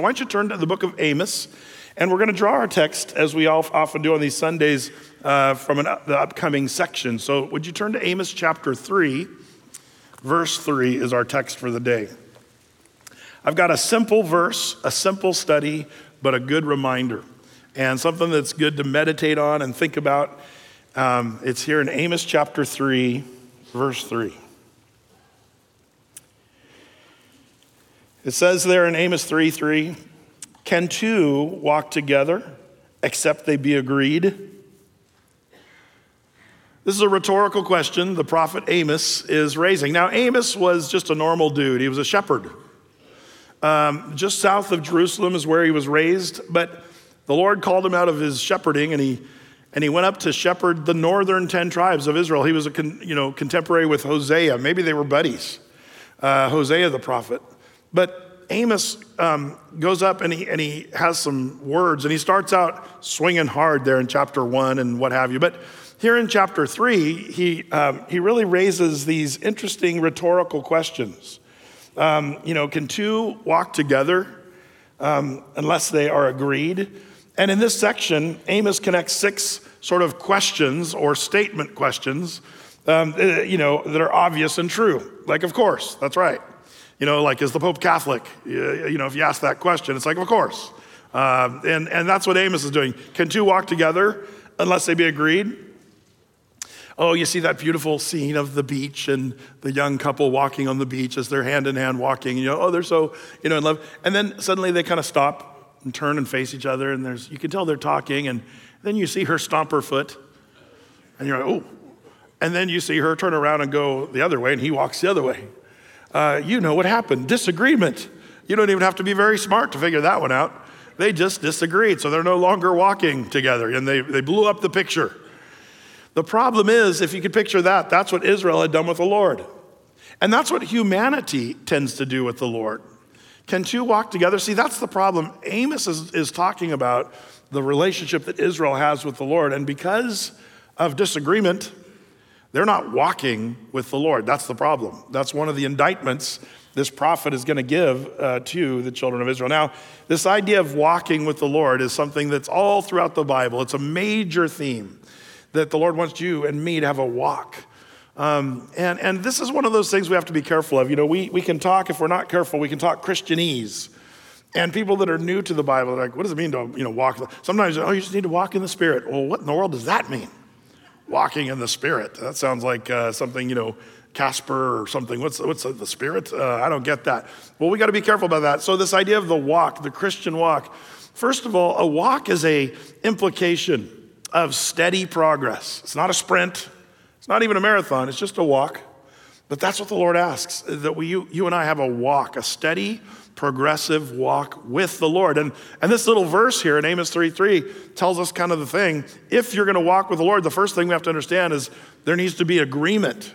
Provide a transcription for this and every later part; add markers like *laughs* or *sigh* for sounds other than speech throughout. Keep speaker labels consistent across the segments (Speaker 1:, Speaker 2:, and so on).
Speaker 1: Why don't you turn to the book of Amos? And we're going to draw our text, as we often do on these Sundays, uh, from an, the upcoming section. So, would you turn to Amos chapter 3? Verse 3 is our text for the day. I've got a simple verse, a simple study, but a good reminder, and something that's good to meditate on and think about. Um, it's here in Amos chapter 3, verse 3. It says there in Amos 3 3, can two walk together except they be agreed? This is a rhetorical question the prophet Amos is raising. Now, Amos was just a normal dude, he was a shepherd. Um, just south of Jerusalem is where he was raised, but the Lord called him out of his shepherding and he and he went up to shepherd the northern 10 tribes of Israel. He was a con, you know, contemporary with Hosea. Maybe they were buddies, uh, Hosea the prophet. But Amos um, goes up and he, and he has some words, and he starts out swinging hard there in chapter one and what have you. But here in chapter three, he, um, he really raises these interesting rhetorical questions. Um, you know, can two walk together um, unless they are agreed? And in this section, Amos connects six sort of questions or statement questions, um, uh, you know, that are obvious and true. Like, of course, that's right. You know, like, is the Pope Catholic? You know, if you ask that question, it's like, of course. Um, and, and that's what Amos is doing. Can two walk together unless they be agreed? Oh, you see that beautiful scene of the beach and the young couple walking on the beach as they're hand in hand walking. You know, oh, they're so, you know, in love. And then suddenly they kind of stop and turn and face each other, and there's, you can tell they're talking, and then you see her stomp her foot, and you're like, oh. And then you see her turn around and go the other way, and he walks the other way uh, you know what happened disagreement. You don't even have to be very smart to figure that one out. They just disagreed, so they're no longer walking together, and they, they blew up the picture. The problem is, if you could picture that, that's what Israel had done with the Lord. And that's what humanity tends to do with the Lord. Can two walk together? See, that's the problem. Amos is, is talking about the relationship that Israel has with the Lord. And because of disagreement, they're not walking with the Lord. That's the problem. That's one of the indictments this prophet is going to give uh, to the children of Israel. Now, this idea of walking with the Lord is something that's all throughout the Bible. It's a major theme that the Lord wants you and me to have a walk. Um, and, and this is one of those things we have to be careful of. You know, we, we can talk, if we're not careful, we can talk Christianese. And people that are new to the Bible are like, what does it mean to you know, walk? Sometimes, oh, you just need to walk in the Spirit. Well, what in the world does that mean? Walking in the Spirit. That sounds like uh, something, you know, Casper or something. What's, what's the Spirit? Uh, I don't get that. Well, we got to be careful about that. So, this idea of the walk, the Christian walk, first of all, a walk is a implication of steady progress. It's not a sprint, it's not even a marathon, it's just a walk. But that's what the Lord asks that we, you, you and I have a walk, a steady, progressive walk with the Lord. And, and this little verse here in Amos 3 3 tells us kind of the thing. If you're going to walk with the Lord, the first thing we have to understand is there needs to be agreement.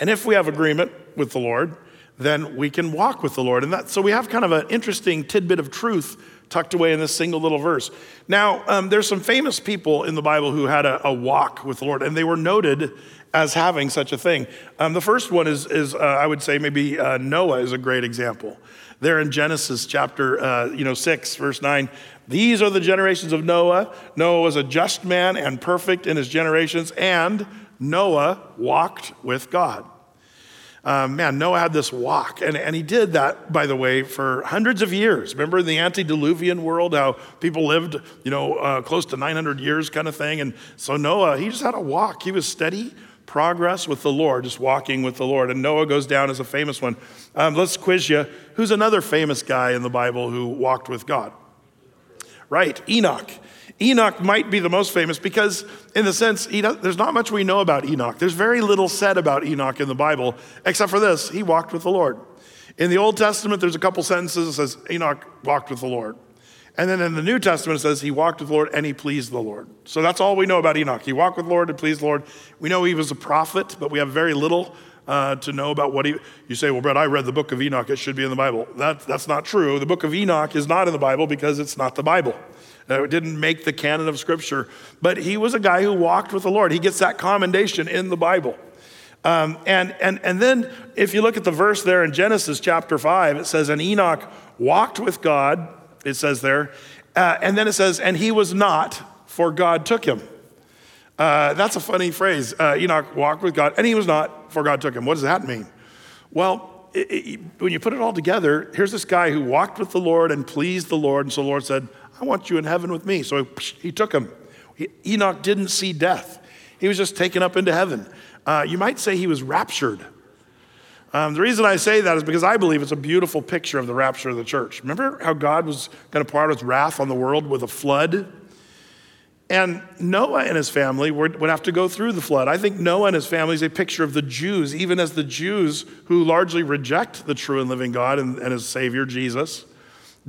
Speaker 1: And if we have agreement with the Lord, then we can walk with the Lord. And that, so we have kind of an interesting tidbit of truth tucked away in this single little verse. Now, um, there's some famous people in the Bible who had a, a walk with the Lord, and they were noted as having such a thing. Um, the first one is, is uh, I would say, maybe uh, Noah is a great example. There in Genesis chapter uh, you know, 6, verse 9, these are the generations of Noah. Noah was a just man and perfect in his generations, and Noah walked with God. Um, man, Noah had this walk, and, and he did that, by the way, for hundreds of years. Remember in the antediluvian world, how people lived, you know, uh, close to 900 years kind of thing? And so Noah, he just had a walk. He was steady, progress with the Lord, just walking with the Lord. And Noah goes down as a famous one. Um, let's quiz you. Who's another famous guy in the Bible who walked with God? Right, Enoch. Enoch might be the most famous because, in the sense, there's not much we know about Enoch. There's very little said about Enoch in the Bible, except for this he walked with the Lord. In the Old Testament, there's a couple sentences that says Enoch walked with the Lord. And then in the New Testament, it says he walked with the Lord and he pleased the Lord. So that's all we know about Enoch. He walked with the Lord and pleased the Lord. We know he was a prophet, but we have very little uh, to know about what he. You say, well, Brett, I read the book of Enoch. It should be in the Bible. That, that's not true. The book of Enoch is not in the Bible because it's not the Bible. Uh, it didn't make the canon of Scripture. But he was a guy who walked with the Lord. He gets that commendation in the Bible. Um, and, and, and then if you look at the verse there in Genesis chapter 5, it says, And Enoch walked with God, it says there. Uh, and then it says, And he was not, for God took him. Uh, that's a funny phrase. Uh, Enoch walked with God, and he was not, for God took him. What does that mean? Well, it, it, when you put it all together, here's this guy who walked with the Lord and pleased the Lord. And so the Lord said, I want you in heaven with me. So he, took him. Enoch didn't see death, he was just taken up into heaven. Uh, you might say he was raptured. Um, the reason I say that is because I believe it's a beautiful picture of the rapture of the church. Remember how God was going to pour out his wrath on the world with a flood? And Noah and his family would, would have to go through the flood. I think Noah and his family is a picture of the Jews, even as the Jews who largely reject the true and living God and, and his Savior, Jesus.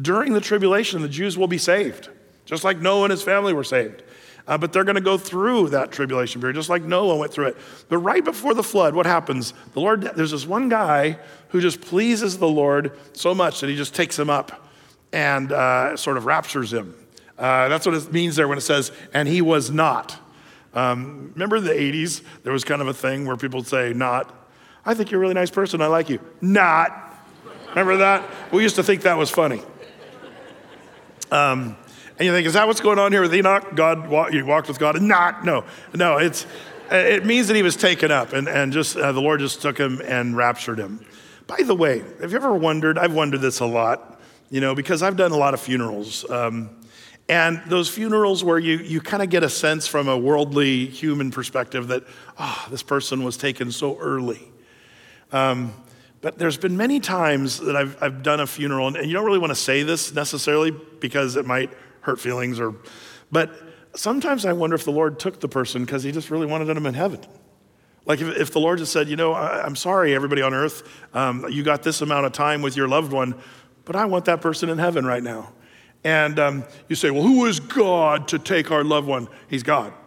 Speaker 1: During the tribulation, the Jews will be saved, just like Noah and his family were saved. Uh, but they're going to go through that tribulation period, just like Noah went through it. But right before the flood, what happens? The Lord, there's this one guy who just pleases the Lord so much that he just takes him up and uh, sort of raptures him. Uh, that's what it means there when it says, and he was not. Um, remember the 80s? There was kind of a thing where people would say, not. I think you're a really nice person. I like you. Not. Remember that? We used to think that was funny. Um, and you think, is that what's going on here with Enoch? God, you walked with God? And not, no, no. It's it means that he was taken up, and and just uh, the Lord just took him and raptured him. By the way, have you ever wondered? I've wondered this a lot, you know, because I've done a lot of funerals. Um, and those funerals where you, you kind of get a sense from a worldly human perspective that, oh, this person was taken so early. Um, but there's been many times that I've, I've done a funeral, and, and you don't really want to say this necessarily because it might hurt feelings or but sometimes i wonder if the lord took the person because he just really wanted them in heaven. Like if, if the lord just said you know I, am sorry everybody on earth um, you got this amount of time with your loved one but i want that person in heaven right now. And um, you say well who is god to take our loved one? He's god. *laughs*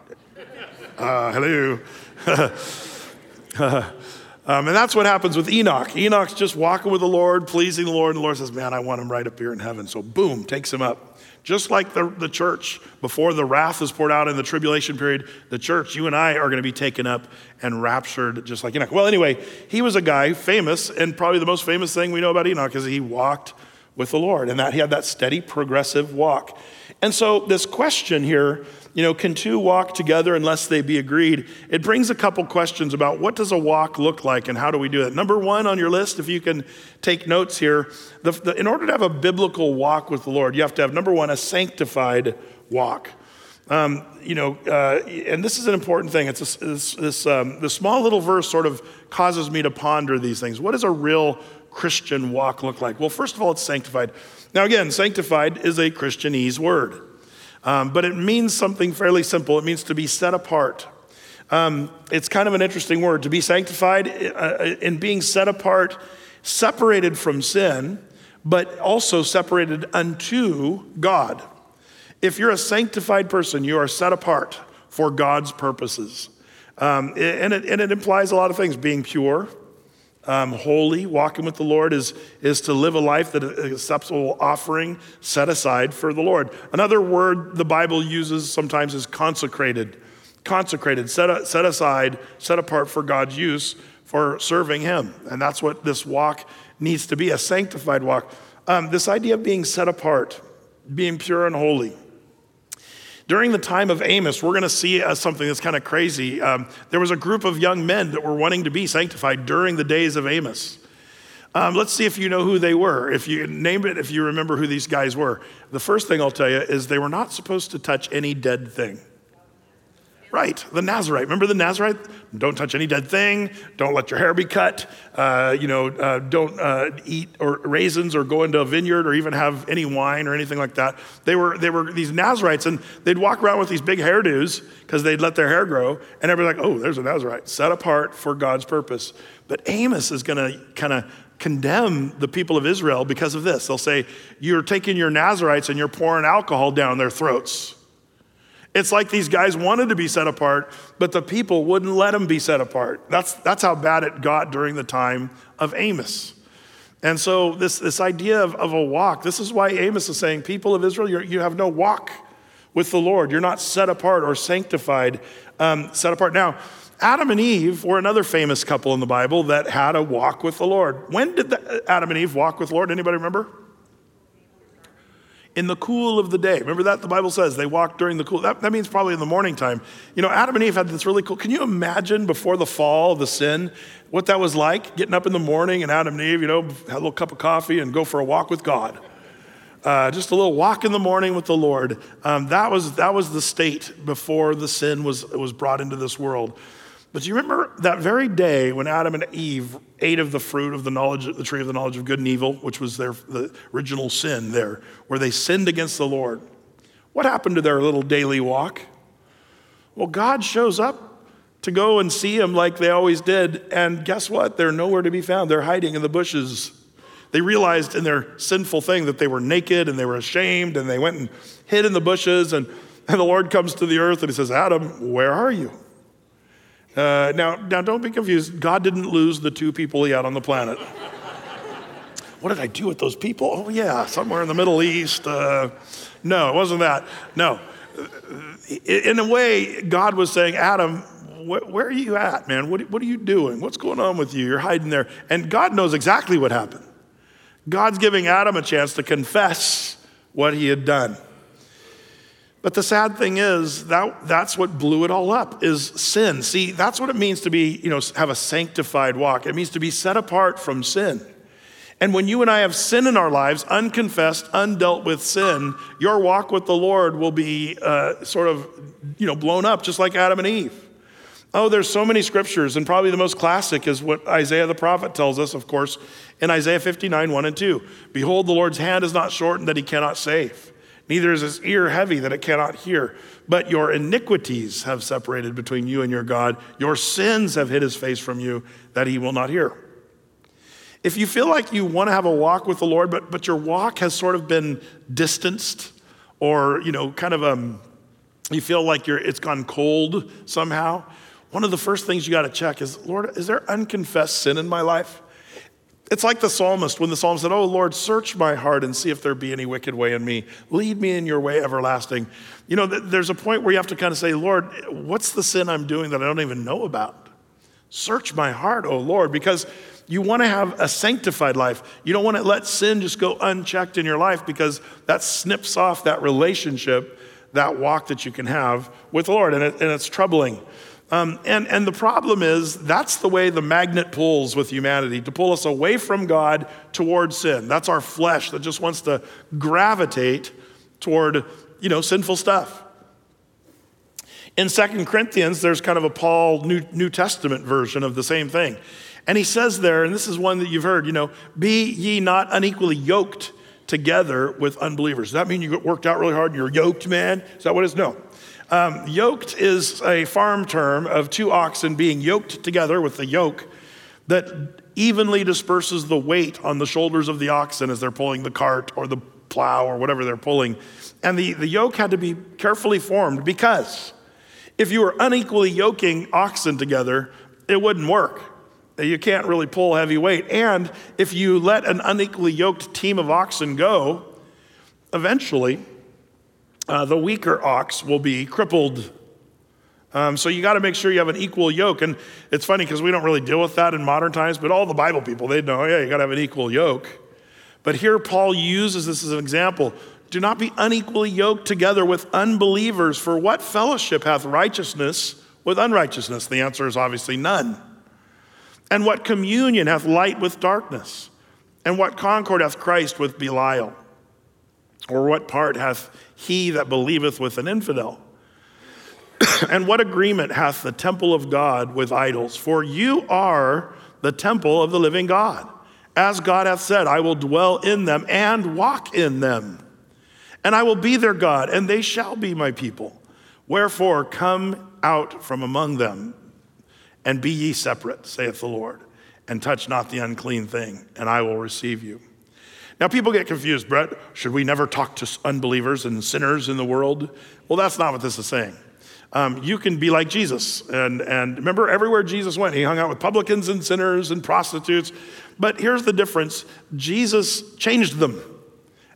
Speaker 1: Uh, hello *laughs* Um, and that's what happens with Enoch. Enoch's just walking with the Lord, pleasing the Lord, and the Lord says, Man, I want him right up here in heaven. So, boom, takes him up. Just like the, the church, before the wrath is poured out in the tribulation period, the church, you and I are going to be taken up and raptured just like Enoch. Well, anyway, he was a guy famous, and probably the most famous thing we know about Enoch is he walked with the Lord and that he had that steady, progressive walk. And so, this question here you know, can two walk together unless they be agreed? It brings a couple questions about what does a walk look like and how do we do it. Number one on your list, if you can take notes here, the, the, in order to have a biblical walk with the Lord, you have to have number one, a sanctified walk. Um, you know, uh, and this is an important thing. It's this, this, um, the small little verse sort of causes me to ponder these things. What does a real Christian walk look like? Well, first of all, it's sanctified. Now, again, sanctified is a Christianese word. Um, but it means something fairly simple. It means to be set apart. Um, it's kind of an interesting word. To be sanctified uh, uh, in being set apart, separated from sin, but also separated unto God. If you're a sanctified person, you are set apart for God's purposes. Um, and, it, and it implies a lot of things being pure, um, holy, walking with the Lord, is, is to live a life that is acceptable offering set aside for the Lord. Another word the Bible uses sometimes is consecrated. Consecrated, set, set aside, set apart for God's use for serving Him. And that's what this walk needs to be a sanctified walk. Um, this idea of being set apart, being pure and holy. During the time of Amos, we're going to see uh, something that's kind of crazy. Um, there was a group of young men that were wanting to be sanctified during the days of Amos. Um, let's see if you know who they were. If you name it, if you remember who these guys were. The first thing I'll tell you is they were not supposed to touch any dead thing. Right, the Nazarite. Remember the Nazarite? Don't touch any dead thing. Don't let your hair be cut. Uh, you know, uh, don't uh, eat or raisins or go into a vineyard or even have any wine or anything like that. They were they were these Nazarites, and they'd walk around with these big hairdos because they'd let their hair grow, and everybody's like, "Oh, there's a Nazarite, set apart for God's purpose." But Amos is going to kind of condemn the people of Israel because of this. They'll say, "You're taking your Nazarites and you're pouring alcohol down their throats." It's like these guys wanted to be set apart, but the people wouldn't let them be set apart. That's, that's how bad it got during the time of Amos. And so, this, this idea of, of a walk, this is why Amos is saying, People of Israel, you have no walk with the Lord. You're not set apart or sanctified, um, set apart. Now, Adam and Eve were another famous couple in the Bible that had a walk with the Lord. When did the, Adam and Eve walk with the Lord? Anybody remember? In the cool of the day. Remember that? The Bible says they walked during the cool. That, that means probably in the morning time. You know, Adam and Eve had this really cool. Can you imagine before the fall, the sin, what that was like? Getting up in the morning and Adam and Eve, you know, had a little cup of coffee and go for a walk with God. Uh, just a little walk in the morning with the Lord. Um, that, was, that was the state before the sin was, was brought into this world. But do you remember that very day when Adam and Eve ate of the fruit of the knowledge, the tree of the knowledge of good and evil, which was their the original sin there, where they sinned against the Lord. What happened to their little daily walk? Well, God shows up to go and see them like they always did, and guess what? They're nowhere to be found. They're hiding in the bushes. They realized in their sinful thing that they were naked and they were ashamed, and they went and hid in the bushes. And, and the Lord comes to the earth and he says, Adam, where are you? Uh, now, now, don't be confused. God didn't lose the two people he had on the planet. what did I do with those people? Oh, yeah, somewhere in the Middle East. Uh, no, it wasn't that. No. In a way, God was saying, Adam, where are you at, man? What, what are you doing? What's going on with you? You're hiding there. And God knows exactly what happened. God's giving Adam a chance to confess what he had done. But the sad thing is that that's what blew it all up is sin. See, that's what it means to be, you know, have a sanctified walk. It means to be set apart from sin. And when you and I have sin in our lives, unconfessed, undealt with sin, your walk with the Lord will be uh, sort of, you know, blown up, just like Adam and Eve. Oh, there's so many scriptures, and probably the most classic is what Isaiah the prophet tells us, of course, in Isaiah 59, 1 and 2. Behold, the Lord's hand is not shortened that he cannot save Neither is his ear heavy that it cannot hear. But your iniquities have separated between you and your God. Your sins have hid his face from you that he will not hear. If you feel like you want to have a walk with the Lord, but, but your walk has sort of been distanced or, you know, kind of um, you feel like you're, it's gone cold somehow, one of the first things you got to check is, Lord, is there unconfessed sin in my life? It's like the psalmist when the psalmist said, Oh Lord, search my heart and see if there be any wicked way in me. Lead me in your way everlasting. You know, there's a point where you have to kind of say, Lord, what's the sin I'm doing that I don't even know about? Search my heart, oh Lord, because you want to have a sanctified life. You don't want to let sin just go unchecked in your life because that snips off that relationship, that walk that you can have with the Lord. And, it, and it's troubling. Um, and, and the problem is, that's the way the magnet pulls with humanity to pull us away from God toward sin. That's our flesh that just wants to gravitate toward, you know, sinful stuff. In Second Corinthians, there's kind of a Paul New, New Testament version of the same thing. And he says there, and this is one that you've heard, you know, be ye not unequally yoked together with unbelievers. Does that mean you worked out really hard and you're yoked, man? Is that what it is? No. Um, yoked is a farm term of two oxen being yoked together with the yoke that evenly disperses the weight on the shoulders of the oxen as they're pulling the cart or the plow or whatever they're pulling. And the, the yoke had to be carefully formed because if you were unequally yoking oxen together, it wouldn't work. You can't really pull heavy weight. And if you let an unequally yoked team of oxen go, eventually uh, the weaker ox will be crippled. Um, so you got to make sure you have an equal yoke. And it's funny because we don't really deal with that in modern times, but all the Bible people, they know, yeah, you got to have an equal yoke. But here Paul uses this as an example. Do not be unequally yoked together with unbelievers, for what fellowship hath righteousness with unrighteousness? The answer is obviously none. And what communion hath light with darkness? And what concord hath Christ with Belial? Or what part hath he that believeth with an infidel? *coughs* and what agreement hath the temple of God with idols? For you are the temple of the living God. As God hath said, I will dwell in them and walk in them. And I will be their God, and they shall be my people. Wherefore, come out from among them, and be ye separate, saith the Lord, and touch not the unclean thing, and I will receive you. Now, people get confused, Brett. Should we never talk to unbelievers and sinners in the world? Well, that's not what this is saying. Um, you can be like Jesus. And, and remember, everywhere Jesus went, he hung out with publicans and sinners and prostitutes. But here's the difference Jesus changed them.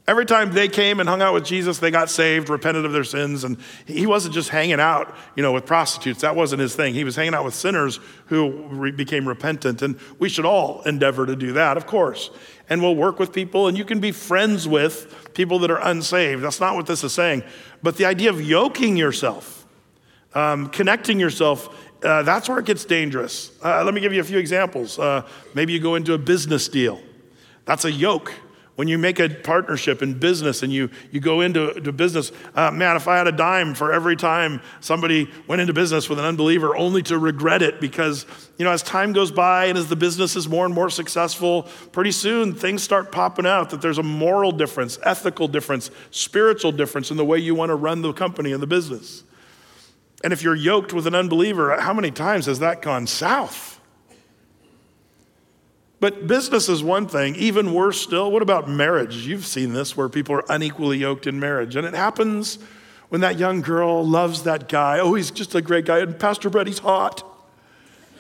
Speaker 1: Every time they came and hung out with Jesus, they got saved, repented of their sins, and he wasn't just hanging out, you know, with prostitutes. That wasn't his thing. He was hanging out with sinners who re- became repentant, and we should all endeavor to do that, of course. And we'll work with people, and you can be friends with people that are unsaved. That's not what this is saying. But the idea of yoking yourself, um, connecting yourself, uh, that's where it gets dangerous. Uh, let me give you a few examples. Uh, maybe you go into a business deal. That's a yoke. When you make a partnership in business and you, you go into to business, uh, man, if I had a dime for every time somebody went into business with an unbeliever, only to regret it because, you know, as time goes by and as the business is more and more successful, pretty soon things start popping out that there's a moral difference, ethical difference, spiritual difference in the way you want to run the company and the business. And if you're yoked with an unbeliever, how many times has that gone south? But business is one thing. Even worse still, what about marriage? You've seen this where people are unequally yoked in marriage. And it happens when that young girl loves that guy. Oh, he's just a great guy. And Pastor Brett, he's hot.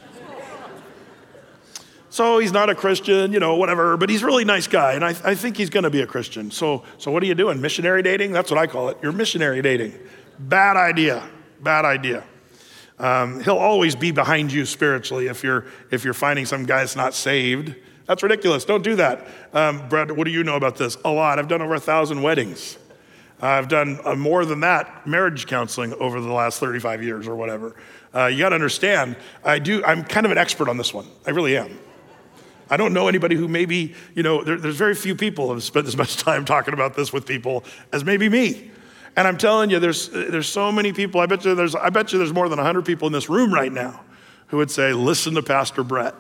Speaker 1: *laughs* so he's not a Christian, you know, whatever, but he's a really nice guy. And I, I think he's going to be a Christian. So, so what are you doing? Missionary dating? That's what I call it. You're missionary dating. Bad idea. Bad idea. Um, he'll always be behind you spiritually if you're, if you're finding some guy that's not saved. That's ridiculous. Don't do that. Um, Brad, what do you know about this? A lot. I've done over a thousand weddings. I've done uh, more than that marriage counseling over the last 35 years or whatever. Uh, you got to understand, I do, I'm kind of an expert on this one. I really am. I don't know anybody who maybe, you know, there, there's very few people who have spent as much *laughs* time talking about this with people as maybe me. And I'm telling you, there's, there's so many people. I bet you there's, I bet you there's more than 100 people in this room right now who would say, listen to Pastor Brett.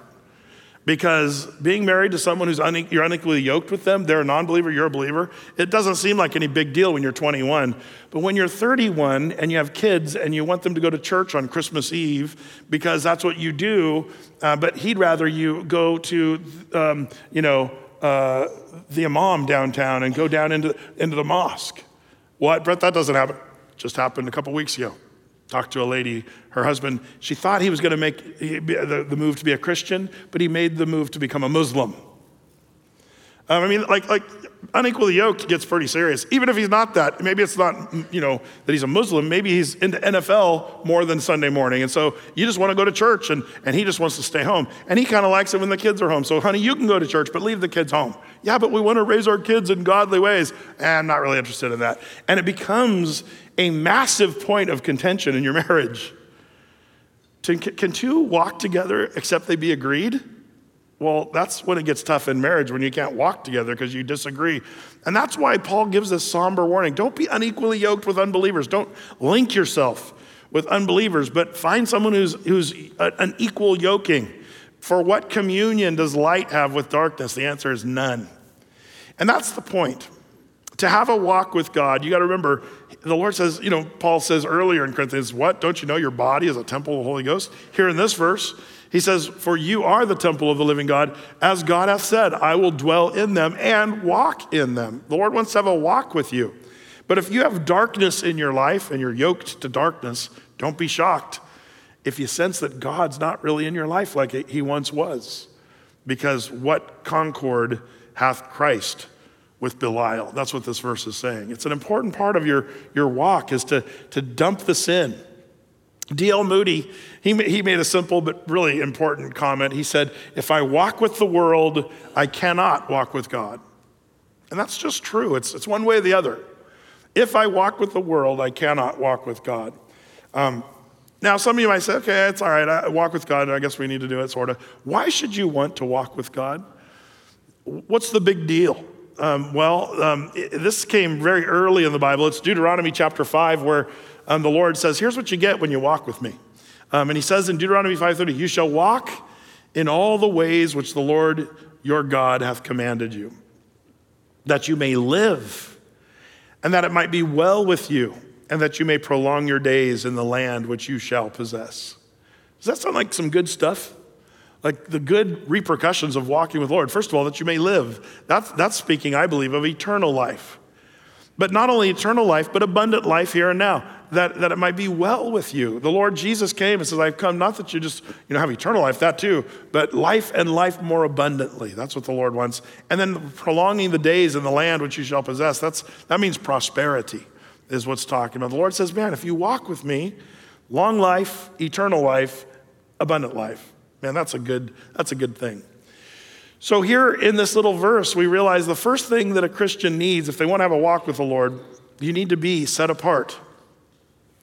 Speaker 1: Because being married to someone who's une- you're unequally yoked with them, they're a non believer, you're a believer, it doesn't seem like any big deal when you're 21. But when you're 31 and you have kids and you want them to go to church on Christmas Eve because that's what you do, uh, but he'd rather you go to, um, you know, uh, the imam downtown and go down into, into the mosque. What, Brett? That doesn't happen. Just happened a couple weeks ago. Talked to a lady, her husband, she thought he was going to make the, the move to be a Christian, but he made the move to become a Muslim. Um, I mean, like, like unequally yoked gets pretty serious. Even if he's not that, maybe it's not, you know, that he's a Muslim. Maybe he's into NFL more than Sunday morning. And so you just want to go to church and, and he just wants to stay home. And he kind of likes it when the kids are home. So, honey, you can go to church, but leave the kids home. Yeah, but we want to raise our kids in godly ways. And I'm not really interested in that. And it becomes a massive point of contention in your marriage. Can two walk together except they be agreed? Well, that's when it gets tough in marriage when you can't walk together because you disagree. And that's why Paul gives this somber warning. Don't be unequally yoked with unbelievers. Don't link yourself with unbelievers, but find someone who's, who's an equal yoking. For what communion does light have with darkness? The answer is none. And that's the point. To have a walk with God, you got to remember, the Lord says, you know, Paul says earlier in Corinthians, what? Don't you know your body is a temple of the Holy Ghost? Here in this verse, he says, For you are the temple of the living God. As God hath said, I will dwell in them and walk in them. The Lord wants to have a walk with you. But if you have darkness in your life and you're yoked to darkness, don't be shocked if you sense that God's not really in your life like he once was. Because what concord hath Christ with Belial? That's what this verse is saying. It's an important part of your, your walk is to, to dump the sin D.L. Moody, he, he made a simple but really important comment. He said, If I walk with the world, I cannot walk with God. And that's just true. It's, it's one way or the other. If I walk with the world, I cannot walk with God. Um, now, some of you might say, okay, it's all right. I walk with God. I guess we need to do it, sort of. Why should you want to walk with God? What's the big deal? Um, well, um, it, this came very early in the Bible. It's Deuteronomy chapter 5, where um, the Lord says, Here's what you get when you walk with me. Um, and he says in Deuteronomy 5:30, You shall walk in all the ways which the Lord your God hath commanded you, that you may live, and that it might be well with you, and that you may prolong your days in the land which you shall possess. Does that sound like some good stuff? Like the good repercussions of walking with the Lord. First of all, that you may live. That's, that's speaking, I believe, of eternal life. But not only eternal life, but abundant life here and now that, that it might be well with you. The Lord Jesus came and says, I've come not that you just you know, have eternal life, that too, but life and life more abundantly. That's what the Lord wants. And then prolonging the days in the land which you shall possess. That's, that means prosperity, is what's talking about. The Lord says, Man, if you walk with me, long life, eternal life, abundant life. Man, that's a good, that's a good thing. So, here in this little verse, we realize the first thing that a Christian needs if they want to have a walk with the Lord, you need to be set apart.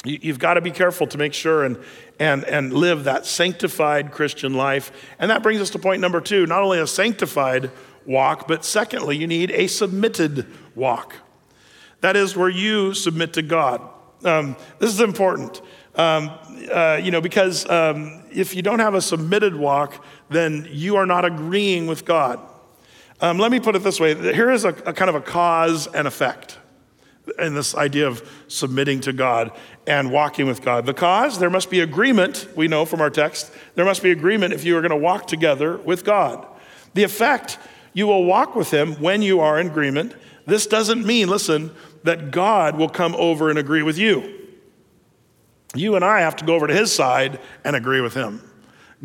Speaker 1: You've got to be careful to make sure and, and, and live that sanctified Christian life. And that brings us to point number two not only a sanctified walk, but secondly, you need a submitted walk. That is where you submit to God. Um, this is important, um, uh, you know, because um, if you don't have a submitted walk, then you are not agreeing with God. Um, let me put it this way here is a, a kind of a cause and effect in this idea of submitting to God and walking with God. The cause, there must be agreement, we know from our text. There must be agreement if you are going to walk together with God. The effect, you will walk with Him when you are in agreement. This doesn't mean, listen, that God will come over and agree with you. You and I have to go over to His side and agree with Him.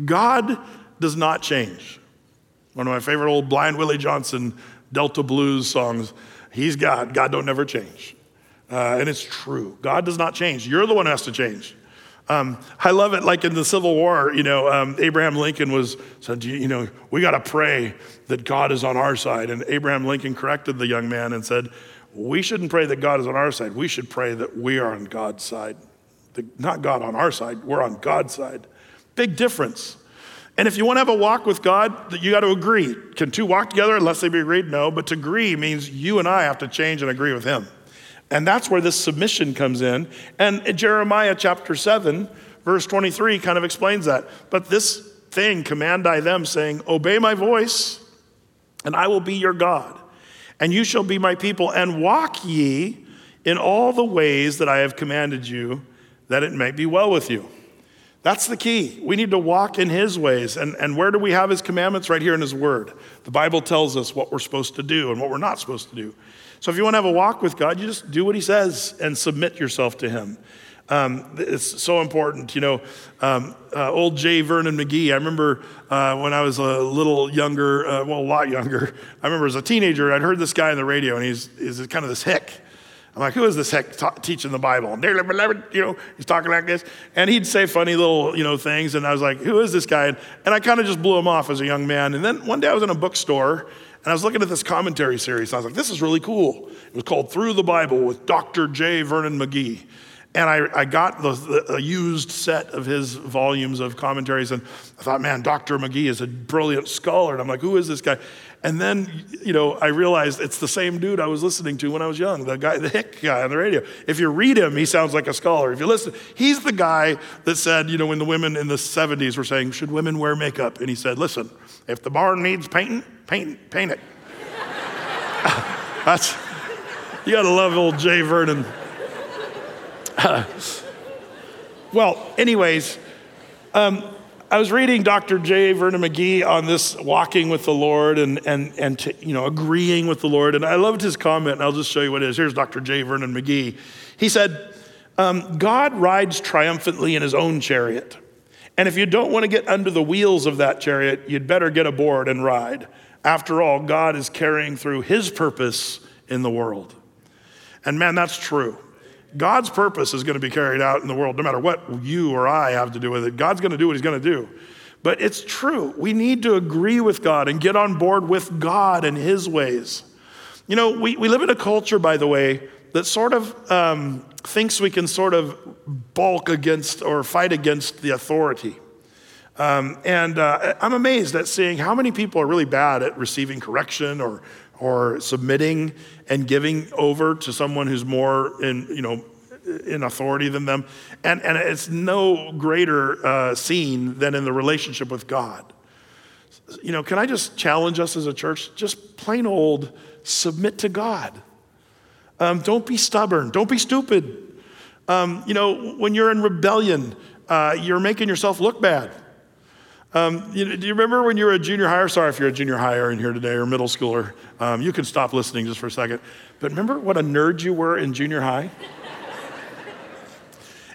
Speaker 1: God does not change. One of my favorite old Blind Willie Johnson Delta blues songs. He's God. God don't never change. Uh, and it's true. God does not change. You're the one who has to change. Um, I love it. Like in the Civil War, you know, um, Abraham Lincoln was said, you know, we got to pray that God is on our side. And Abraham Lincoln corrected the young man and said, we shouldn't pray that God is on our side. We should pray that we are on God's side. The, not God on our side. We're on God's side. Big difference. And if you want to have a walk with God, you got to agree. Can two walk together unless they be agreed? No. But to agree means you and I have to change and agree with Him. And that's where this submission comes in. And Jeremiah chapter 7, verse 23 kind of explains that. But this thing command I them, saying, Obey my voice, and I will be your God, and you shall be my people, and walk ye in all the ways that I have commanded you, that it may be well with you. That's the key. We need to walk in His ways. And, and where do we have His commandments? Right here in His Word. The Bible tells us what we're supposed to do and what we're not supposed to do. So if you want to have a walk with God, you just do what He says and submit yourself to Him. Um, it's so important. You know, um, uh, old J. Vernon McGee, I remember uh, when I was a little younger, uh, well, a lot younger, I remember as a teenager, I'd heard this guy on the radio, and he's, he's kind of this hick. I'm like, who is this heck ta- teaching the Bible? You know, he's talking like this. And he'd say funny little, you know, things. And I was like, who is this guy? And, and I kind of just blew him off as a young man. And then one day I was in a bookstore and I was looking at this commentary series. and I was like, this is really cool. It was called Through the Bible with Dr. J. Vernon McGee. And I, I got the, the, used set of his volumes of commentaries, and I thought, man, Dr. McGee is a brilliant scholar. And I'm like, who is this guy? And then, you know, I realized it's the same dude I was listening to when I was young, the guy, the hick guy on the radio. If you read him, he sounds like a scholar. If you listen, he's the guy that said, you know, when the women in the 70s were saying, should women wear makeup? And he said, listen, if the barn needs painting, paint, paint it. That's, you gotta love old J. Vernon. well, anyways, um, I was reading Dr. J. Vernon McGee on this walking with the Lord and, and, and to, you know, agreeing with the Lord. And I loved his comment, and I'll just show you what it is. Here's Dr. J. Vernon McGee. He said, um, God rides triumphantly in his own chariot. And if you don't want to get under the wheels of that chariot, you'd better get aboard and ride. After all, God is carrying through his purpose in the world. And man, that's true. God's purpose is going to be carried out in the world, no matter what you or I have to do with it. God's going to do what He's going to do. But it's true. We need to agree with God and get on board with God and His ways. You know, we, we live in a culture, by the way, that sort of um, thinks we can sort of bulk against or fight against the authority. Um, and uh, I'm amazed at seeing how many people are really bad at receiving correction or or submitting and giving over to someone who's more in, you know, in authority than them. And, and it's no greater uh, scene than in the relationship with God. You know, can I just challenge us as a church? Just plain old submit to God. Um, don't be stubborn. Don't be stupid. Um, you know, when you're in rebellion, uh, you're making yourself look bad. Um, you know, do you remember when you were a junior higher? Sorry if you're a junior higher in here today or middle schooler. Um, you can stop listening just for a second. But remember what a nerd you were in junior high? *laughs*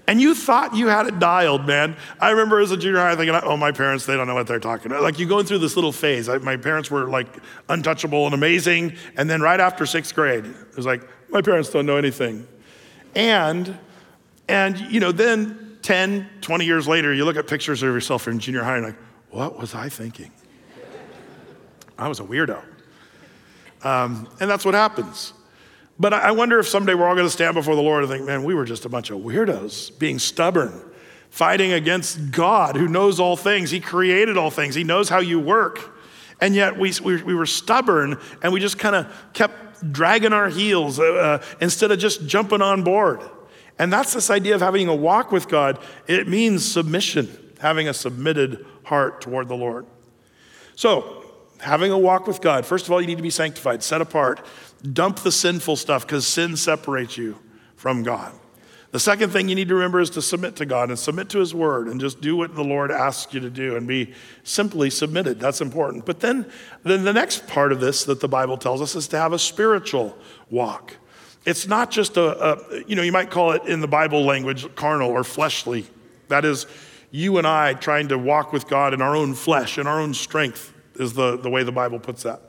Speaker 1: And you thought you had it dialed, man. I remember as a junior high thinking, oh, my parents, they don't know what they're talking about. Like you going through this little phase. I, my parents were like untouchable and amazing. And then right after sixth grade, it was like, my parents don't know anything. And, and you know, then 10, 20 years later, you look at pictures of yourself in junior high and like, what was I thinking? I was a weirdo. Um, and that's what happens. But I wonder if someday we're all going to stand before the Lord and think, man, we were just a bunch of weirdos being stubborn, fighting against God who knows all things. He created all things, He knows how you work. And yet we, we, we were stubborn and we just kind of kept dragging our heels uh, uh, instead of just jumping on board. And that's this idea of having a walk with God. It means submission, having a submitted heart toward the Lord. So, having a walk with God, first of all, you need to be sanctified, set apart. Dump the sinful stuff because sin separates you from God. The second thing you need to remember is to submit to God and submit to His Word and just do what the Lord asks you to do and be simply submitted. That's important. But then, then the next part of this that the Bible tells us is to have a spiritual walk. It's not just a, a you know, you might call it in the Bible language carnal or fleshly. That is, you and I trying to walk with God in our own flesh, in our own strength is the, the way the Bible puts that.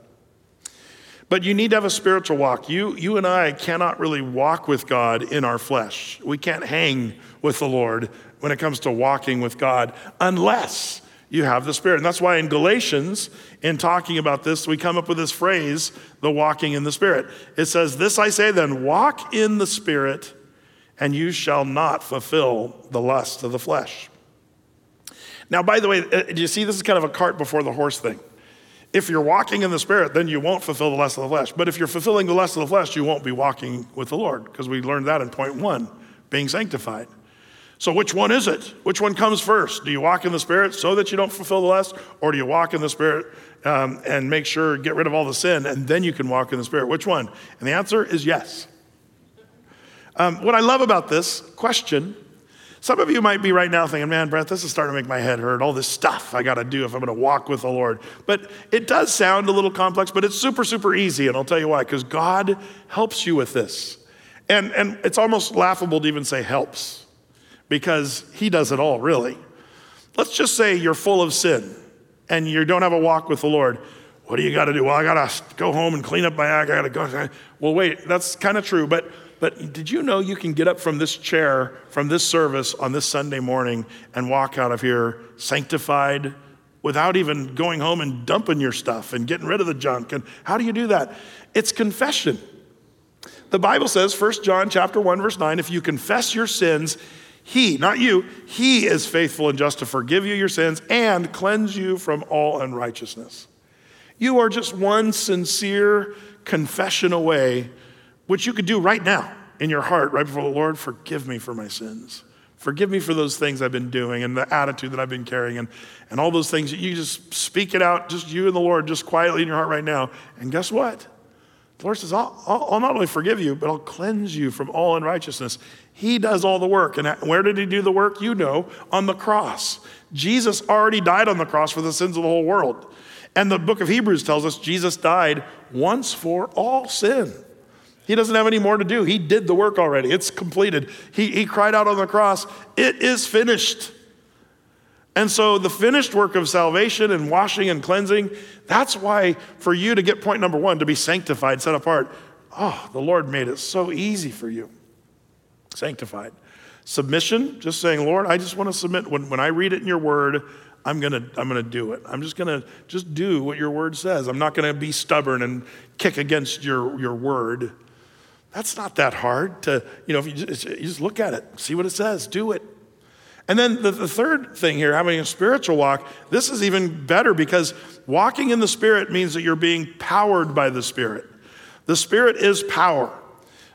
Speaker 1: But you need to have a spiritual walk. You, you and I cannot really walk with God in our flesh. We can't hang with the Lord when it comes to walking with God unless you have the Spirit. And that's why in Galatians, in talking about this, we come up with this phrase, the walking in the Spirit. It says, This I say then, walk in the Spirit, and you shall not fulfill the lust of the flesh. Now, by the way, uh, do you see this is kind of a cart before the horse thing? If you're walking in the Spirit, then you won't fulfill the lust of the flesh. But if you're fulfilling the lust of the flesh, you won't be walking with the Lord, because we learned that in point one being sanctified. So, which one is it? Which one comes first? Do you walk in the Spirit so that you don't fulfill the lust, or do you walk in the Spirit um, and make sure, get rid of all the sin, and then you can walk in the Spirit? Which one? And the answer is yes. Um, what I love about this question some of you might be right now thinking, man, Brent, this is starting to make my head hurt. All this stuff I got to do if I'm going to walk with the Lord. But it does sound a little complex, but it's super, super easy. And I'll tell you why, because God helps you with this. And, and it's almost laughable to even say helps, because He does it all, really. Let's just say you're full of sin and you don't have a walk with the Lord. What do you got to do? Well, I got to go home and clean up my act. I got to go. Well, wait, that's kind of true. But but did you know you can get up from this chair, from this service on this Sunday morning and walk out of here sanctified without even going home and dumping your stuff and getting rid of the junk? And how do you do that? It's confession. The Bible says, 1 John chapter 1, verse 9, if you confess your sins, he, not you, he is faithful and just to forgive you your sins and cleanse you from all unrighteousness. You are just one sincere confession away which you could do right now in your heart, right before the Lord, forgive me for my sins. Forgive me for those things I've been doing and the attitude that I've been carrying and, and all those things. You just speak it out, just you and the Lord, just quietly in your heart right now. And guess what? The Lord says, I'll, I'll, I'll not only forgive you, but I'll cleanse you from all unrighteousness. He does all the work. And where did He do the work? You know, on the cross. Jesus already died on the cross for the sins of the whole world. And the book of Hebrews tells us Jesus died once for all sin. He doesn't have any more to do. He did the work already. It's completed. He, he cried out on the cross, It is finished. And so, the finished work of salvation and washing and cleansing, that's why for you to get point number one, to be sanctified, set apart, oh, the Lord made it so easy for you. Sanctified. Submission, just saying, Lord, I just want to submit. When, when I read it in your word, I'm gonna, I'm gonna do it. I'm just gonna just do what your word says. I'm not gonna be stubborn and kick against your, your word. That's not that hard to, you know, if you just, you just look at it, see what it says, do it. And then the, the, third thing here, having a spiritual walk, this is even better because walking in the Spirit means that you're being powered by the Spirit. The Spirit is power.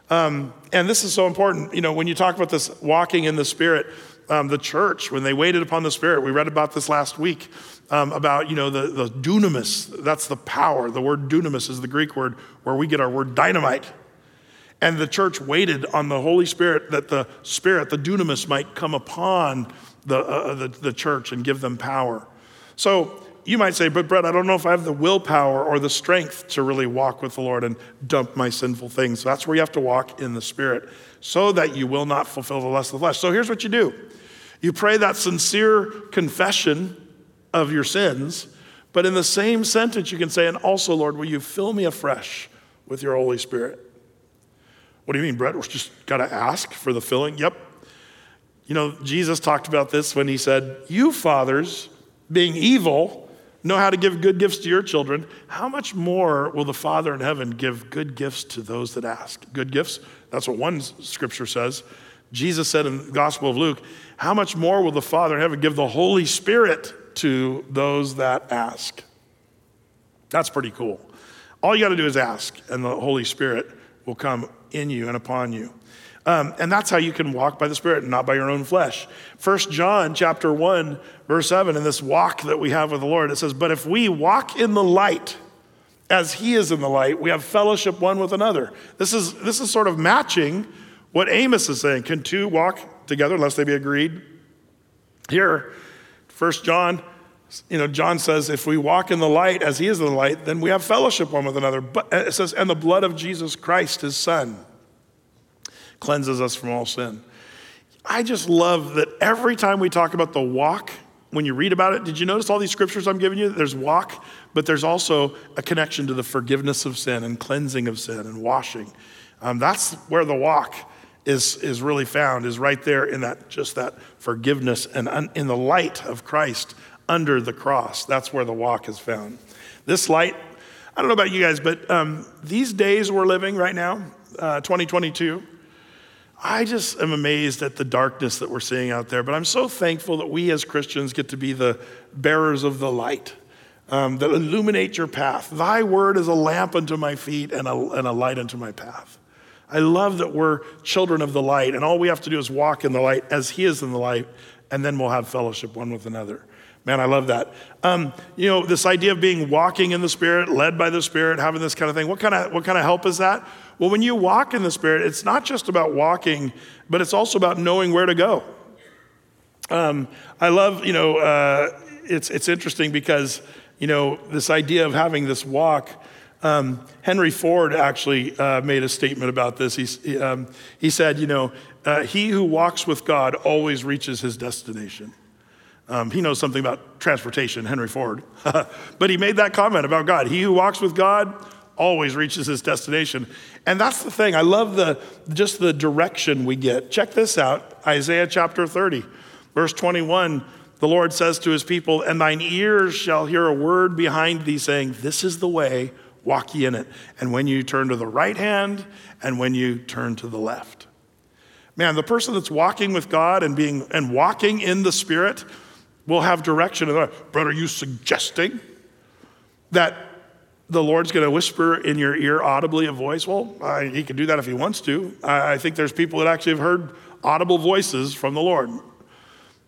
Speaker 1: Um, and this is so important. You know, when you talk about this walking in the Spirit, um, the church, when they waited upon the Spirit, we read about this last week um, about, you know, the, the dunamis. That's the power. The word dunamis is the Greek word where we get our word dynamite. And the church waited on the Holy Spirit that the Spirit, the dunamis, might come upon the, uh, uh, the, the church and give them power. So you might say, but Brett, I don't know if I have the willpower or the strength to really walk with the Lord and dump my sinful things. So that's where you have to walk in the Spirit so that you will not fulfill the lust of the flesh. So here's what you do you pray that sincere confession of your sins, but in the same sentence, you can say, and also, Lord, will you fill me afresh with your Holy Spirit? What do you mean, Brett? We're just got to ask for the filling? Yep. You know, Jesus talked about this when he said, You fathers, being evil, know how to give good gifts to your children, how much more will the Father in heaven give good gifts to those that ask? Good gifts? That's what one scripture says. Jesus said in the Gospel of Luke, How much more will the Father in heaven give the Holy Spirit to those that ask? That's pretty cool. All you got to do is ask, and the Holy Spirit will come in you and upon you. Um, and that's how you can walk by the Spirit and not by your own flesh. First John chapter 1, verse 7, in this walk that we have with the Lord, it says, But if we walk in the light, as he is in the light, we have fellowship one with another. This is, this is sort of matching what Amos is saying. Can two walk together unless they be agreed? Here, First John, you know, John says, if we walk in the light as he is in the light, then we have fellowship one with another. But it says, and the blood of Jesus Christ, his son cleanses us from all sin. I just love that every time we talk about the walk, when you read about it, did you notice all these scriptures I'm giving you? There's walk, but there's also a connection to the forgiveness of sin and cleansing of sin and washing. Um, that's where the walk is, is really found, is right there in that just that forgiveness and un, in the light of Christ under the cross. That's where the walk is found. This light, I don't know about you guys, but um, these days we're living right now, uh, 2022, I just am amazed at the darkness that we're seeing out there. But I'm so thankful that we as Christians get to be the bearers of the light um, that illuminate your path. Thy word is a lamp unto my feet and a, and a light unto my path. I love that we're children of the light, and all we have to do is walk in the light as He is in the light, and then we'll have fellowship one with another. Man, I love that. Um, you know, this idea of being walking in the Spirit, led by the Spirit, having this kind of thing. What kind of what kind of help is that? Well, when you walk in the Spirit, it's not just about walking, but it's also about knowing where to go. Um, I love, you know, uh, it's, it's interesting because, you know, this idea of having this walk. Um, Henry Ford actually uh, made a statement about this. He, um, he said, you know, uh, he who walks with God always reaches his destination. Um, he knows something about transportation, Henry Ford. *laughs* but he made that comment about God. He who walks with God always reaches his destination. And that's the thing. I love the just the direction we get. Check this out. Isaiah chapter 30, verse 21. The Lord says to his people, "And thine ears shall hear a word behind thee saying, this is the way, walk ye in it. And when you turn to the right hand and when you turn to the left." Man, the person that's walking with God and being and walking in the spirit will have direction. Brother, are you suggesting that the Lord's going to whisper in your ear audibly a voice. Well, I, he can do that if he wants to. I, I, think there's people that actually have heard audible voices from the Lord.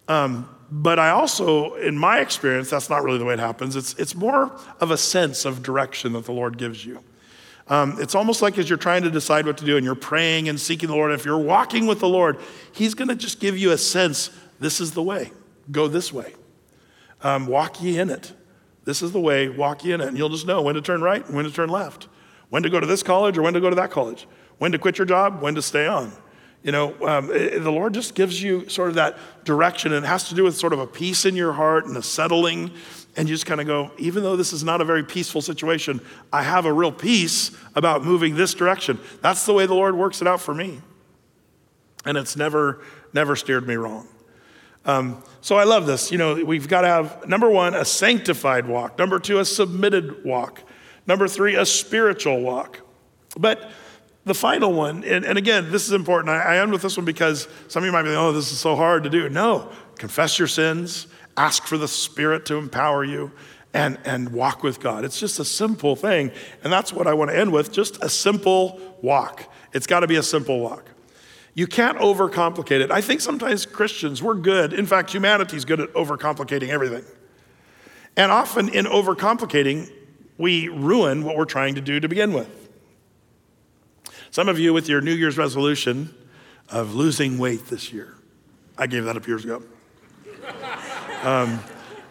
Speaker 1: Um, but I also, in my experience, that's not really the way it happens. It's, it's more of a sense of direction that the Lord gives you. Um, it's almost like as you're trying to decide what to do and you're praying and seeking the Lord, if you're walking with the Lord, He's going to just give you a sense this is the way, go this way, um, walk ye in it. This is the way, walk ye in it. And you'll just know when to turn right and when to turn left, when to go to this college or when to go to that college, when to quit your job, when to stay on. You know, um, it, the Lord just gives you sort of that direction, and it has to do with sort of a peace in your heart and a settling. And you just kind of go, even though this is not a very peaceful situation, I have a real peace about moving this direction. That's the way the Lord works it out for me. And it's never, never steered me wrong. Um, so I love this. You know, we've got to have number one, a sanctified walk. Number two, a submitted walk. Number three, a spiritual walk. But the final one, and, and again, this is important. I, I, end with this one because some of you might be like, oh, this is so hard to do. No, confess your sins, ask for the Spirit to empower you, and, and walk with God. It's just a simple thing. And that's what I want to end with just a simple walk. It's got to be a simple walk. You can't overcomplicate it. I think sometimes Christians, we're good. In fact, humanity's good at overcomplicating everything. And often in overcomplicating, we ruin what we're trying to do to begin with. Some of you, with your New Year's resolution of losing weight this year, I gave that up years ago. *laughs* Um,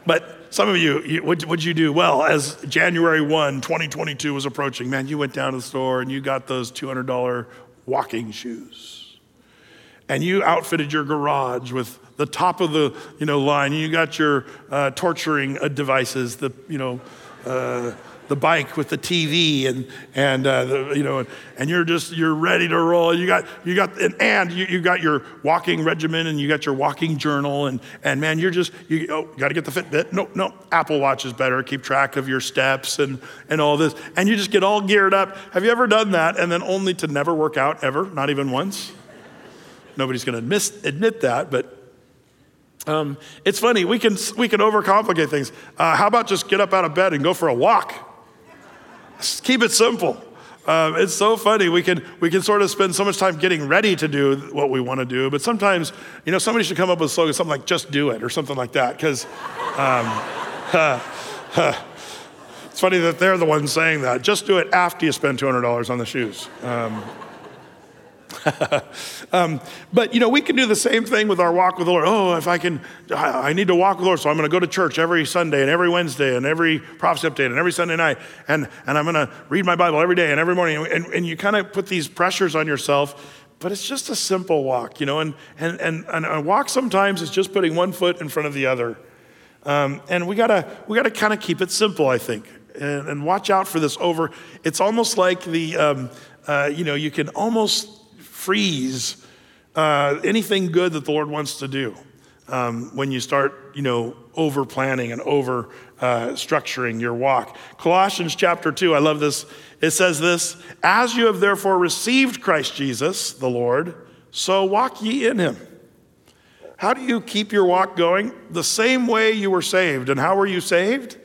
Speaker 1: but some of you, you what would you do? Well, as January 1, 2022 was approaching, man, you went down to the store and you got those $200 walking shoes. And you outfitted your garage with the top of the you know, line. You got your uh, torturing uh, devices, the, you know, uh, the bike with the TV and and uh, the, you know and, and, you're just you're ready to roll. You got you got and, and you, you got your walking regimen and you got your walking journal and and man you're just you oh got to get the Fitbit. No no Apple Watch is better. Keep track of your steps and and all this and you just get all geared up. Have you ever done that and then only to never work out ever? Not even once. Nobody's going to admit that, but um, it's funny, we can, we can overcomplicate things. Uh, how about just get up out of bed and go for a walk? Just keep it simple. Um, it's so funny. We can, we can sort of spend so much time getting ready to do what we want to do, but sometimes, you know, somebody should come up with a slogan, something like just do it or something like that, because um, *laughs* it's funny that they're the ones saying that. Just do it after you spend $200 on the shoes. Um, *laughs* um, but you know, we can do the same thing with our walk with the Lord. Oh, if I can, I, I need to walk with the Lord, so I'm going to go to church every Sunday and every Wednesday and every prophecy update and every Sunday night, and and I'm going to read my Bible every day and every morning. And, and you kind of put these pressures on yourself. But it's just a simple walk, you know, and, and, and, and a walk sometimes is just putting one foot in front of the other. Um, and we gotta, we gotta kind of keep it simple, I think, and, and, watch out for this over. It's almost like the, um, uh, you know, you can almost freeze uh, anything good that the Lord wants to do um, when you start, you know, over planning and over uh, structuring your walk. Colossians chapter 2, I love this. It says this As you have therefore received Christ Jesus, the Lord, so walk ye in him. How do you keep your walk going? The same way you were saved. And how were you saved?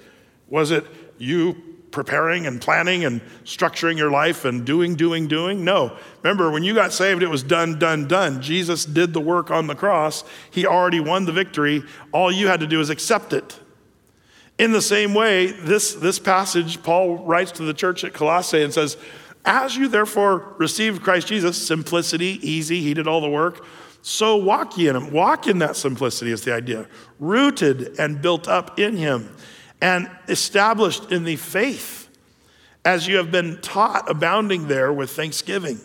Speaker 1: Was it you preparing and planning and structuring your life and doing, doing, doing. No. Remember, when you got saved, it was done, done, done. Jesus did the work on the cross. He already won the victory. All you had to do is accept it. In the same way, this, this passage, Paul writes to the church at Colossae and says, As you therefore received Christ Jesus, simplicity, easy, he did all the work, so walk ye in him. Walk in that simplicity is the idea. Rooted and built up in him and established in the faith as you have been taught, abounding there with thanksgiving.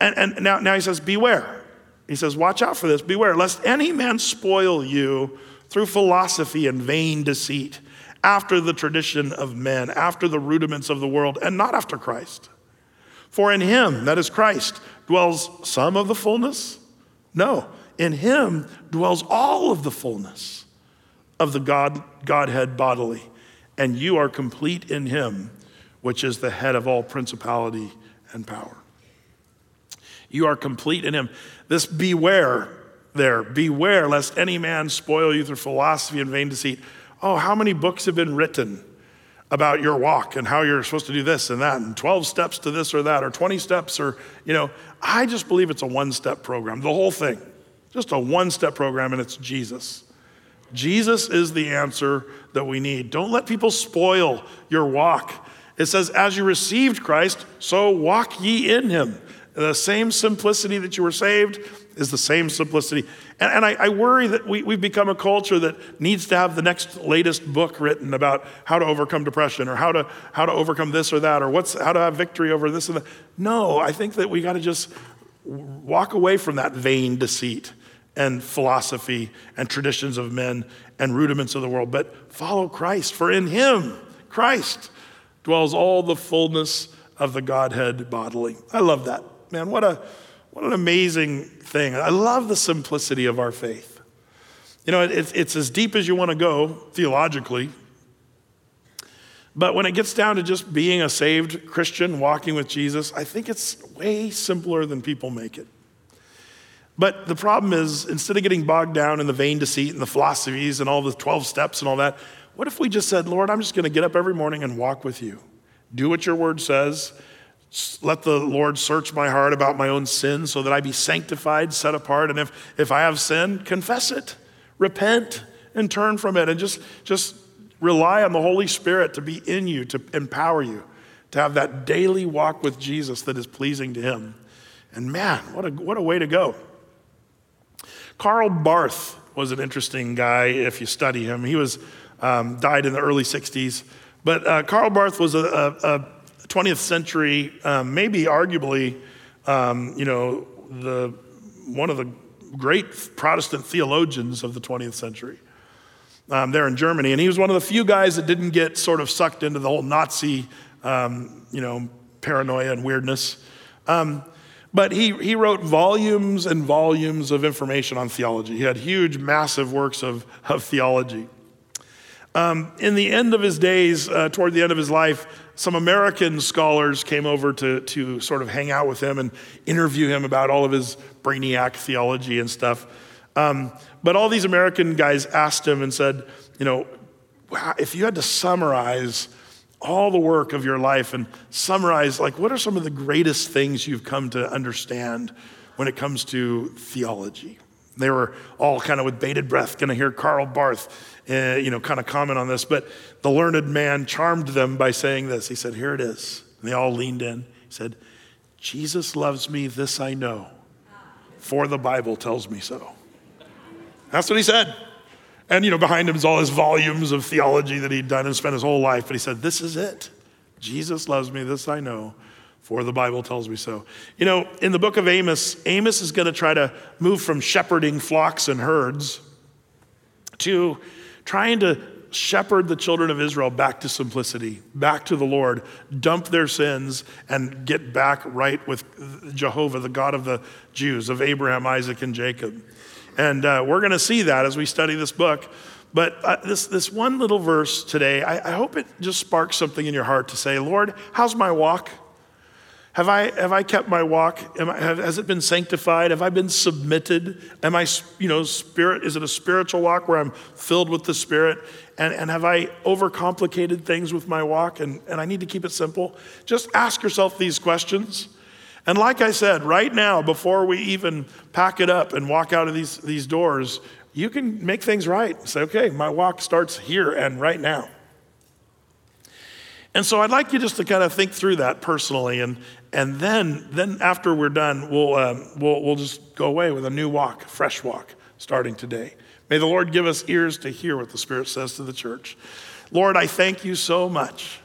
Speaker 1: And, and now, now he says, Beware. He says, Watch out for this. Beware, lest any man spoil you through philosophy and vain deceit, after the tradition of men, after the rudiments of the world, and not after Christ. For in him, that is Christ, dwells some of the fullness? No, in him dwells all of the fullness of the God, Godhead bodily, and you are complete in him, which is the head of all principality and power. You are complete in him. This beware there, beware lest any man spoil you through philosophy and vain deceit. Oh, how many books have been written about your walk and how you're supposed to do this and that, and 12 steps to this or that, or 20 steps, or, you know, I just believe it's a one step program, the whole thing. Just a one step program, and it's Jesus. Jesus is the answer that we need. Don't let people spoil your walk. It says, as you received Christ, so walk ye in him. The same simplicity that you were saved is the same simplicity. And, and I, I, worry that we, we've become a culture that needs to have the next latest book written about how to overcome depression or how to, how to overcome this or that or what's, how to have victory over this and that. No, I think that we got to just walk away from that vain deceit and philosophy and traditions of men and rudiments of the world, but follow Christ. For in him, Christ, dwells all the fullness of the Godhead bodily. I love that. Man, what, a, what an amazing thing. I love the simplicity of our faith. You know, it, it's as deep as you want to go theologically. But when it gets down to just being a saved Christian, walking with Jesus, I think it's way simpler than people make it. But the problem is, instead of getting bogged down in the vain deceit and the philosophies and all the 12 steps and all that, what if we just said, Lord, I'm just going to get up every morning and walk with you? Do what your word says. Let the Lord search my heart about my own sin so that I be sanctified, set apart. And if, if I have sin, confess it, repent, and turn from it. And just, just rely on the Holy Spirit to be in you, to empower you, to have that daily walk with Jesus that is pleasing to Him. And man, what a, what a way to go. Karl Barth was an interesting guy if you study him. He was um, died in the early 60s. But uh, Karl Barth was a, a, a 20th century, um, maybe arguably, um, you know, the, one of the great Protestant theologians of the 20th century um, there in Germany. And he was one of the few guys that didn't get sort of sucked into the whole Nazi, um, you know, paranoia and weirdness. Um, but he, he wrote volumes and volumes of information on theology. He had huge, massive works of, of theology. Um, in the end of his days, uh, toward the end of his life, some American scholars came over to, to sort of hang out with him and interview him about all of his brainiac theology and stuff. Um, but all these American guys asked him and said, you know, if you had to summarize all the work of your life and summarize, like, what are some of the greatest things you've come to understand when it comes to theology? They were all kind of with bated breath going to hear Karl Barth uh, you know, kind of comment on this, but the learned man charmed them by saying this. He said, Here it is. And they all leaned in. He said, Jesus loves me, this I know, for the Bible tells me so. That's what he said. And, you know, behind him is all his volumes of theology that he'd done and spent his whole life. But he said, This is it. Jesus loves me, this I know, for the Bible tells me so. You know, in the book of Amos, Amos is going to try to move from shepherding flocks and herds to trying to shepherd the children of Israel back to simplicity, back to the Lord, dump their sins, and get back right with Jehovah, the God of the Jews, of Abraham, Isaac, and Jacob. And uh, we're going to see that as we study this book. But uh, this, this one little verse today, I, I hope it just sparks something in your heart to say, Lord, how's my walk? Have I, have I kept my walk? I, have, has it been sanctified? Have I been submitted? Am I, you know, spirit? Is it a spiritual walk where I'm filled with the Spirit? And, and have I overcomplicated things with my walk and, and I need to keep it simple? Just ask yourself these questions. And like I said, right now, before we even pack it up and walk out of these, these doors, you can make things right. Say, okay, my walk starts here and right now. And so I'd like you just to kind of think through that personally, and, and then, then after we're done, we'll, um, we'll, we'll just go away with a new walk, fresh walk, starting today. May the Lord give us ears to hear what the Spirit says to the church. Lord, I thank you so much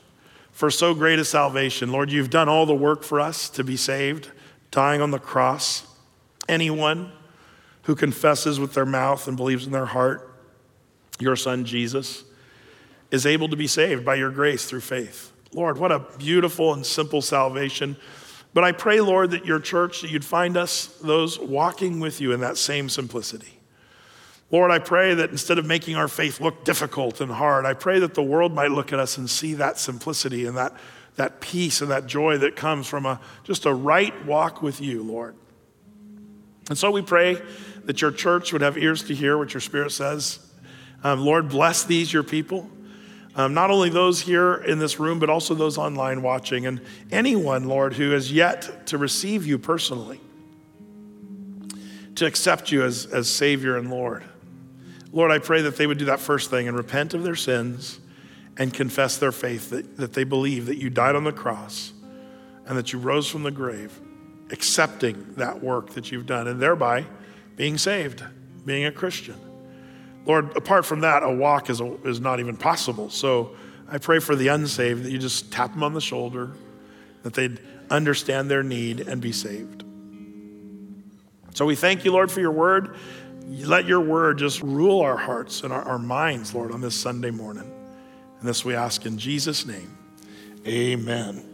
Speaker 1: for so great a salvation. Lord, you've done all the work for us to be saved, dying on the cross. Anyone who confesses with their mouth and believes in their heart your son Jesus is able to be saved by your grace through faith. Lord, what a beautiful and simple salvation. But I pray, Lord, that your church, that you'd find us those walking with you in that same simplicity. Lord, I pray that instead of making our faith look difficult and hard, I pray that the world might look at us and see that simplicity and that, that peace and that joy that comes from a, just a right walk with you, Lord. And so we pray that your church would have ears to hear what your spirit says. Um, Lord, bless these, your people. Um, not only those here in this room, but also those online watching, and anyone, Lord, who has yet to receive you personally, to accept you as, as Savior and Lord. Lord, I pray that they would do that first thing and repent of their sins and confess their faith, that, that they believe that you died on the cross and that you rose from the grave, accepting that work that you've done, and thereby being saved, being a Christian. Lord, apart from that, a walk is, a, is not even possible. So I pray for the unsaved that you just tap them on the shoulder, that they'd understand their need and be saved. So we thank you, Lord, for your word. Let your word just rule our hearts and our, our minds, Lord, on this Sunday morning. And this we ask in Jesus' name. Amen.